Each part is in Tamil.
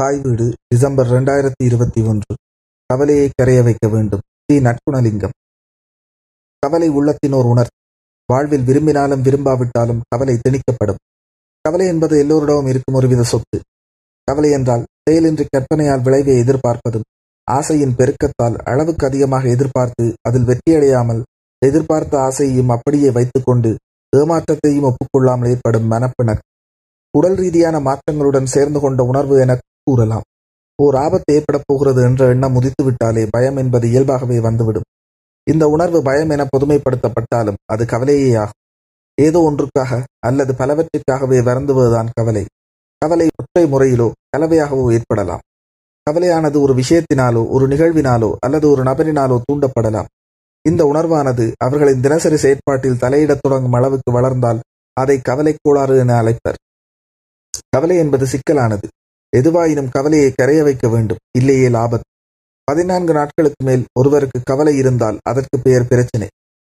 தாய் வீடு டிசம்பர் இரண்டாயிரத்தி இருபத்தி ஒன்று. கவலையை கரைய வைக்க வேண்டும். தி நற்குணலிங்கம் கவலை உள்ளத்தினோர் உணர்ச்சி வாழ்வில் விரும்பினாலும் விரும்பாவிட்டாலும் கவலை திணிக்கப்படும். கவலை என்பது எல்லோரிடமும் இருக்கும் ஒருவித சொத்து. கவலை என்றால் செயலின்றி கற்பனையால் விளைவை எதிர்பார்ப்பதும் ஆசையின் பெருக்கத்தால் அளவுக்கு அதிகமாக எதிர்பார்த்து அதில் வெற்றியடையாமல் எதிர்பார்த்த ஆசையையும் அப்படியே வைத்துக்கொண்டு ஏமாற்றத்தையும் ஒப்புக்கொள்ளாமல் ஏற்படும் மனப்பிணர். உடல் ரீதியான மாற்றங்களுடன் சேர்ந்து கொண்ட உணர்வு என கூறலாம். ஓர் ஆபத்து ஏற்படப் போகிறது என்ற எண்ணம் உதித்துவிட்டாலே பயம் என்பது இயல்பாகவே வந்துவிடும். இந்த உணர்வு பயம் என பொதுமைப்படுத்தப்பட்டாலும் அது கவலையே ஆகும். ஏதோ ஒன்றுக்காக அல்லது பலவற்றிற்காகவே வருந்துவதுதான் கவலை. கவலை ஒற்றை முறையிலோ கலவையாகவோ ஏற்படலாம். கவலையானது ஒரு விஷயத்தினாலோ ஒரு நிகழ்வினாலோ அல்லது ஒரு நபரினாலோ தூண்டப்படலாம். இந்த உணர்வானது அவர்களின் தினசரி செயற்பாட்டில் தலையிடத் தொடங்கும் அளவுக்கு வளர்ந்தால் அதை கவலை கோளாறு என அழைப்பர். கவலை என்பது சிக்கலானது. எதுவாயினும் கவலையை கரைய வைக்க வேண்டும். இல்லையே லாபத். பதினான்கு நாட்களுக்கு மேல் ஒருவருக்கு கவலை இருந்தால் அதற்கு பெயர் பிரச்சினை.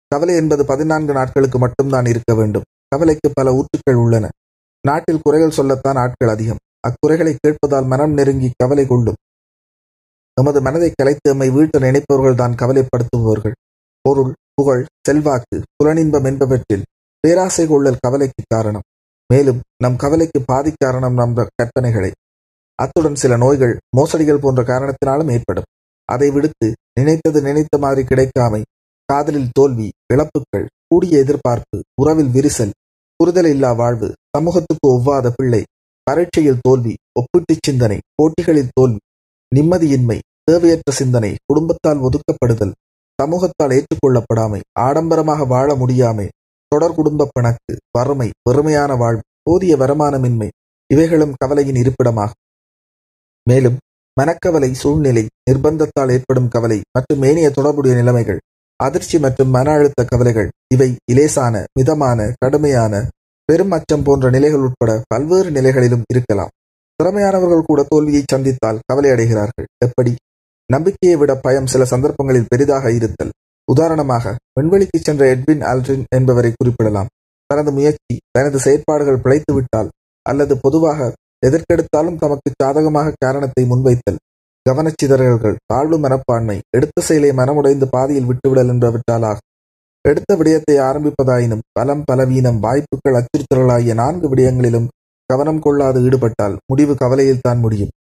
கவலை என்பது பதினான்கு நாட்களுக்கு மட்டும்தான் இருக்க வேண்டும். கவலைக்கு பல ஊற்றுக்கள் உள்ளன. நாட்டில் குறைகள் சொல்லத்தான் ஆட்கள் அதிகம். அக்குறைகளை கேட்பதால் மனம் நெருங்கி கவலை கொள்ளும் நமது மனதை கலைத்து எம்மை வீட்ட நினைப்பவர்கள் தான் கவலைப்படுத்துபவர்கள். பொருள் புகழ் செல்வாக்கு புலனின்பம் என்பவற்றில் பேராசை கொள்ளல் கவலைக்கு காரணம். மேலும் நம் கவலைக்கு பாதி காரணம் நம் கற்பனைகளை. அத்துடன் சில நோய்கள் மோசடிகள் போன்ற காரணத்தினாலும் ஏற்படும். அதை விடுத்து நினைத்தது நினைத்த மாதிரி கிடைக்காமை காதலில் தோல்வி இழப்புகள் கூடிய எதிர்பார்ப்பு உறவில் விரிசல் புரிதல் இல்லா வாழ்வு சமூகத்துக்கு ஒவ்வாத பிள்ளை பரீட்சையில் தோல்வி ஒப்பீட்டு சிந்தனை போட்டிகளில் தோல்வி நிம்மதியின்மை தேவையற்ற சிந்தனை குடும்பத்தால் ஒதுக்கப்படுதல் சமூகத்தால் ஏற்றுக்கொள்ளப்படாமை ஆடம்பரமாக வாழ முடியாமை தொடர் குடும்ப பிணக்கு வறுமை வெறுமையான வாழ்வு போதிய வருமானமின்மை இவைகளும் கவலையின் இருப்பிடமாகும். மேலும் மனக்கவலை சூழ்நிலை நிர்பந்தத்தால் ஏற்படும் கவலை மற்றும் ஏனைய தொடர்புடைய நிலைமைகள் அதிர்ச்சி மற்றும் மன அழுத்த கவலைகள் இவை இலேசான மிதமான கடுமையான பெரும் அச்சம் போன்ற நிலைகள் உட்பட பல்வேறு நிலைகளிலும் இருக்கலாம். திறமையானவர்கள் கூட தோல்வியை சந்தித்தால் கவலை அடைகிறார்கள். எப்படி? நம்பிக்கையை விட பயம் சில சந்தர்ப்பங்களில் பெரிதாக இருத்தல். உதாரணமாக விண்வெளிக்கு சென்ற எட்வின் ஆல்ட்ரின் என்பவரை குறிப்பிடலாம். தனது முயற்சி தனது செயற்பாடுகள் பிழைத்துவிட்டால் அல்லது பொதுவாக எதற்கெடுத்தாலும் தமக்கு சாதகமாக காரணத்தை முன்வைத்தல். கவனச்சிதறல்கள் தாழ்வு மனப்பான்மை எடுத்த செயலை மனமுடைந்து பாதியில் விட்டுவிடல் என்பவற்றால் ஆகும். எடுத்த விடயத்தை ஆரம்பிப்பதாயினும் பலம் பலவீனம் வாய்ப்புகள் அச்சுறுத்தல்களாகிய நான்கு விடயங்களிலும் கவனம் கொள்ளாது ஈடுபட்டால் முடிவு கவலையில் தான் முடியும்.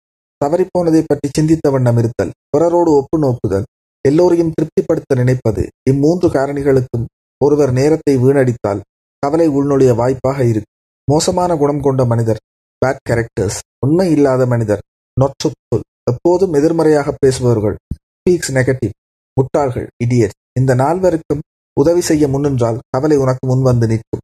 தவறிப்போனதை பற்றி சிந்தித்த வண்ணம் இருத்தல் பிறரோடு ஒப்பு நோக்குதல் எல்லோரையும் திருப்திப்படுத்த நினைப்பது இம்மூன்று காரணிகளுக்கும் ஒருவர் நேரத்தை வீணடித்தால் கவலை உள்நொழிய வாய்ப்பாக இருக்கும். மோசமான குணம் கொண்ட மனிதர் பேட் கேரக்டர்ஸ் உண்மை இல்லாத மனிதர் நொற்றொல் எப்போதும் எதிர்மறையாக பேசுபவர்கள் ஸ்பீக்ஸ் நெகட்டிவ் முட்டாள்கள் இடியட் இந்த நால்வருக்கும் உதவி செய்ய முன்னின்றால் கவலை உனக்கு முன்வந்து நிற்கும்.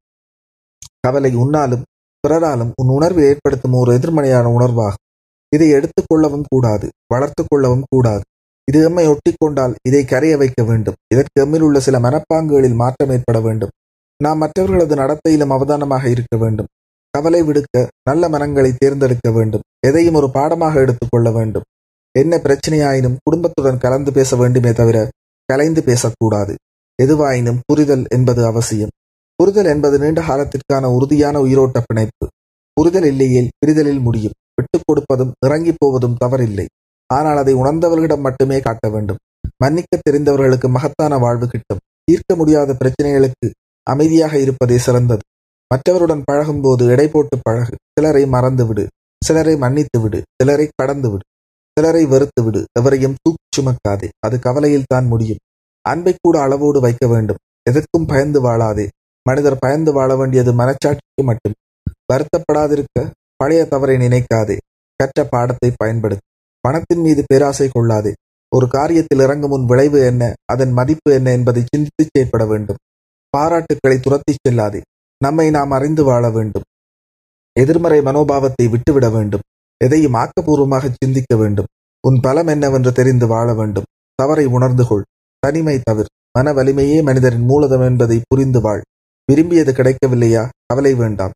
கவலை உன்னாலும் பிறராலும் உன் உணர்வு ஏற்படுத்தும் ஒரு எதிர்மறையான உணர்வாகும். இதை எடுத்துக்கொள்ளவும் கூடாது வளர்த்து கொள்ளவும் கூடாது. இது எம்மை ஒட்டி கொண்டால் இதை கரைய வைக்க வேண்டும். இதற்கு எம்மில் உள்ள சில மனப்பாங்குகளில் மாற்றம் ஏற்பட வேண்டும். நாம் மற்றவர்களது நடத்தையிலும் அவதானமாக இருக்க வேண்டும். கவலை விடுக்க நல்ல மனங்களை தேர்ந்தெடுக்க வேண்டும். எதையும் ஒரு பாடமாக எடுத்துக்கொள்ள வேண்டும். என்ன பிரச்சனையாயினும் குடும்பத்துடன் கலந்து பேச வேண்டுமே தவிர கலைந்து பேசக்கூடாது. எதுவாயினும் புரிதல் என்பது அவசியம். புரிதல் என்பது நீண்ட காலத்திற்கான உறுதியான உயிரோட்ட பிணைப்பு. புரிதல் இல்லையேல் பிரிதலில் முடியும். விட்டுக் கொடுப்பதும் இறங்கி போவதும் தவறில்லை. ஆனால் அதை உணர்ந்தவர்களிடம் மட்டுமே காட்ட வேண்டும். மன்னிக்க தெரிந்தவர்களுக்கு மகத்தான வாழ்வு கிட்டும். தீர்க்க முடியாத பிரச்சனைகளுக்கு அமைதியாக இருப்பதே சிறந்தது. மற்றவருடன் பழகும்போது எடை போட்டு பழகு. சிலரை மறந்து விடு சிலரை மன்னித்து விடு சிலரை கடந்து விடு சிலரை வெறுத்து விடு எவரையும் தூக்கி சுமக்காதே. அது கவலையில் தான் முடியும். அன்பை கூட அளவோடு வைக்க வேண்டும். எதற்கும் பயந்து வாழாதே. மனிதர் பயந்து வாழ வேண்டியது மனச்சாட்சிக்கு மட்டும். வருத்தப்படாதிருக்க பழைய தவறை நினைக்காதே. கற்ற பாடத்தை பயன்படுத்தி. பணத்தின் மீது பேராசை கொள்ளாதே. ஒரு காரியத்தில் இறங்கும் முன் விளைவு என்ன? அதன் மதிப்பு என்ன என்பதை சிந்தித்து செயற்பட வேண்டும். பாராட்டுக்களை துரத்தி செல்லாதே. நம்மை நாம் அறிந்து வாழ வேண்டும். எதிர்மறை மனோபாவத்தை விட்டுவிட வேண்டும். எதையும் ஆக்கப்பூர்வமாக சிந்திக்க வேண்டும். உன் பலம் என்னவென்று தெரிந்து வாழ வேண்டும். தவறை உணர்ந்து கொள். தனிமை தவிர. மன வலிமையே மனிதரின் மூலதம் என்பதை புரிந்து வாழ். விரும்பியது கிடைக்கவில்லையா? கவலை வேண்டாம்.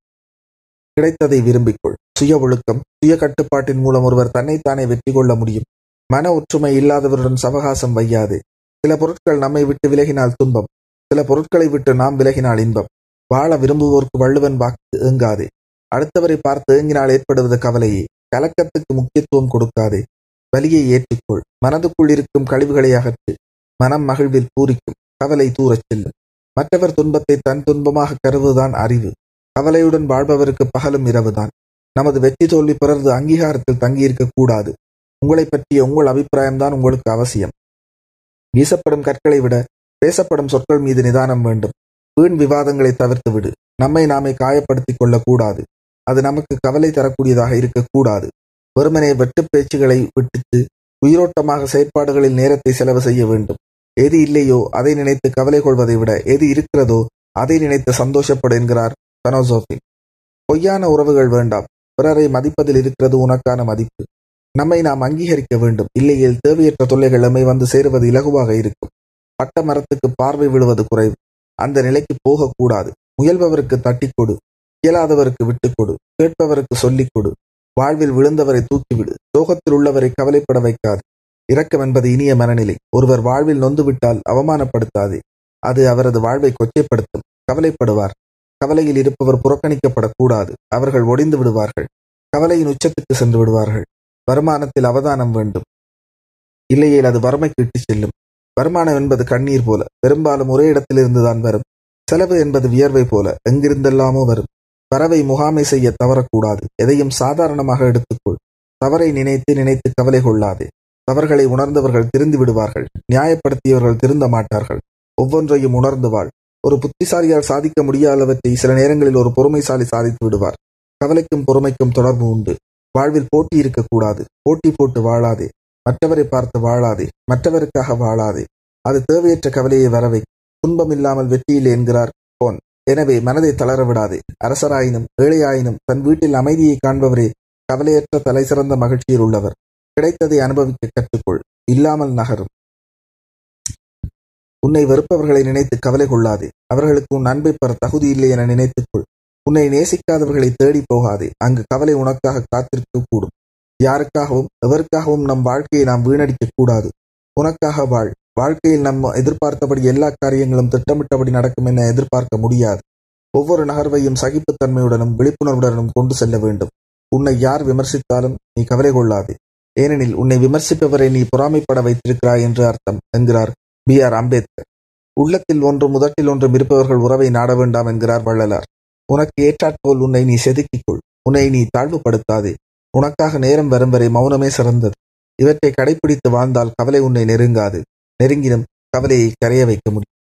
கிடைத்ததை விரும்பிக்கொள். சுய ஒழுக்கம் சுய கட்டுப்பாட்டின் மூலம் ஒருவர் தன்னைத்தானே வெற்றி கொள்ள முடியும். மன ஒற்றுமை இல்லாதவருடன் சவகாசம் வையாதே. சில பொருட்கள் நம்மை விட்டு விலகினால் துன்பம். சில பொருட்களை விட்டு நாம் விலகினால் இன்பம். வாழ விரும்புவோருக்கு வள்ளுவன் வாக்கு ஏங்காதே. அடுத்தவரை பார்த்து ஏங்கினால் ஏற்படுவது கவலையே. கலக்கத்துக்கு முக்கியத்துவம் கொடுக்காதே. வலியை ஏற்றுக்கொள். மனதுக்குள் இருக்கும் கழிவுகளை அகற்று. மனம் மகிழ்வில் பூரிக்கும். கவலை தூரச் செல்லும். மற்றவர் துன்பத்தை தன் துன்பமாக கருவுதான் அறிவு. கவலையுடன் வாழ்பவருக்கு பகலும் இரவுதான். நமது வெற்றி தோல்வி பிறரது அங்கீகாரத்தில் தங்கியிருக்க கூடாது. உங்களை பற்றிய உங்கள் அபிப்பிராயம்தான் உங்களுக்கு அவசியம். வீசப்படும் கற்களை விட பேசப்படும் சொற்கள் மீது நிதானம் வேண்டும். வீண் விவாதங்களை தவிர்த்து விடு. நம்மை நாமே காயப்படுத்திக் கொள்ளக்கூடாது. அது நமக்கு கவலை தரக்கூடியதாக இருக்கக்கூடாது. வெறுமனே வெட்டுப் பேச்சுகளை விட்டுட்டு, உயிரோட்டமாக செயற்பாடுகளில் நேரத்தை செலவு செய்ய வேண்டும். எது இல்லையோ அதை நினைத்து கவலை கொள்வதை விட எது இருக்கிறதோ அதை நினைத்து சந்தோஷப்படு என்கிறார் பனோசோஃபி பொய்யான உறவுகள் வேண்டாம். பிறரை மதிப்பதில் இருக்கிறது உனக்கான மதிப்பு. நம்மை நாம் அங்கீகரிக்க வேண்டும். இல்லையேல் தேவையற்ற தொல்லைகள் நம்மை வந்து சேருவது இலகுவாக இருக்கும். பட்ட மரத்துக்கு பார்வை விழுவது குறைவு. அந்த நிலைக்கு போகக்கூடாது. முயல்பவருக்கு தட்டிக் கொடு இயலாதவருக்கு விட்டுக்கொடு. கேட்பவருக்கு சொல்லிக் கொடு வாழ்வில் விழுந்தவரை தூக்கிவிடு. சோகத்தில் உள்ளவரை கவலைப்பட வைக்காது. இரக்கம் என்பது இனிய மனநிலை. ஒருவர் வாழ்வில் நொந்துவிட்டால் அவமானப்படுத்தாதே. அது அவரது வாழ்வை கொச்சைப்படுத்தும். கவலைப்படுவார். கவலையில் இருப்பவர் புறக்கணிக்கப்படக்கூடாது. அவர்கள் ஒடிந்து விடுவார்கள். கவலையின் உச்சத்துக்கு சென்று விடுவார்கள். வருமானத்தில் அவதானம் வேண்டும். இல்லையேல் அது வறுமைக்கு இட்டு செல்லும். வருமானம் என்பது கண்ணீர் போல பெரும்பாலும் ஒரே இடத்திலிருந்துதான் வரும். செலவு என்பது வியர்வை போல எங்கிருந்தெல்லாமோ வரும். பறவை முகாமை செய்ய தவறக்கூடாது எதையும் சாதாரணமாக எடுத்துக்கொள். தவறை நினைத்து நினைத்து கவலை கொள்ளாதே. தவறுகளை உணர்ந்தவர்கள் திருந்து விடுவார்கள் நியாயப்படுத்தியவர்கள் திருந்த மாட்டார்கள். ஒவ்வொன்றையும் உணர்ந்து வாழ். ஒரு புத்திசாலியால் சாதிக்க முடியாதவற்றை சில நேரங்களில் ஒரு பொறுமைசாலி சாதித்து விடுவார். கவலைக்கும் பொறுமைக்கும் தொடர்பு உண்டு. வாழ்வில் போட்டி இருக்கக்கூடாது போட்டி போட்டு வாழாதே. மற்றவரை பார்த்து வாழாதே மற்றவருக்காக வாழாதே. அது தேவையற்ற கவலையை வரவை. துன்பம் இல்லாமல் வெற்றியில்லை என்கிறார் போன். எனவே மனதை தளர விடாதே. அரசராயினும் ஏழையாயினும் தன் வீட்டில் அமைதியை காண்பவரே கவலையற்ற தலை சிறந்த மகிழ்ச்சியில் உள்ளவர். கிடைத்ததை அனுபவிக்க கற்றுக்கொள். இல்லாமல் நகரும். உன்னை வெறுப்பவர்களை நினைத்து கவலை கொள்ளாதே. அவர்களுக்கு உன் அன்பை பெற தகுதி இல்லை என நினைத்துக்கொள். உன்னை நேசிக்காதவர்களை தேடி போகாதே. அங்கு கவலை உனக்காக காத்திருக்க கூடும். யாருக்காகவும் எவருக்காகவும் நம் வாழ்க்கையை நாம் வீணடிக்க கூடாது. உனக்காக வாழ். வாழ்க்கையில் நம்ம எதிர்பார்த்தபடி எல்லா காரியங்களும் திட்டமிட்டபடி நடக்கும் என எதிர்பார்க்க முடியாது. ஒவ்வொரு நகர்வையும் சகிப்புத்தன்மையுடனும் விழிப்புணர்வுடனும் கொண்டு செல்ல வேண்டும். உன்னை யார் விமர்சித்தாலும் நீ கவலை கொள்ளாதே. ஏனெனில் உன்னை விமர்சிப்பவரை நீ பொறாமைப்பட வைத்திருக்கிறாய் என்று அர்த்தம் என்கிறார் பி. ஆர். அம்பேத்கர். உள்ளத்தில் ஒன்றும் முதட்டில் ஒன்றும் இருப்பவர்கள் உறவை நாட வேண்டாம் என்கிறார் வள்ளலார். உனக்கு ஏற்றாற்போல் உன்னை நீ செதுக்கிக்கொள் உன்னை நீ தாழ்வுபடுத்தாதே. உனக்காக நேரம் வரும் வரை மௌனமே சிறந்தது. இவற்றை கடைபிடித்து வாழ்ந்தால் கவலை உன்னை நெருங்காது. நெருங்கினும் கவலையை கரைய வைக்க முடியும்.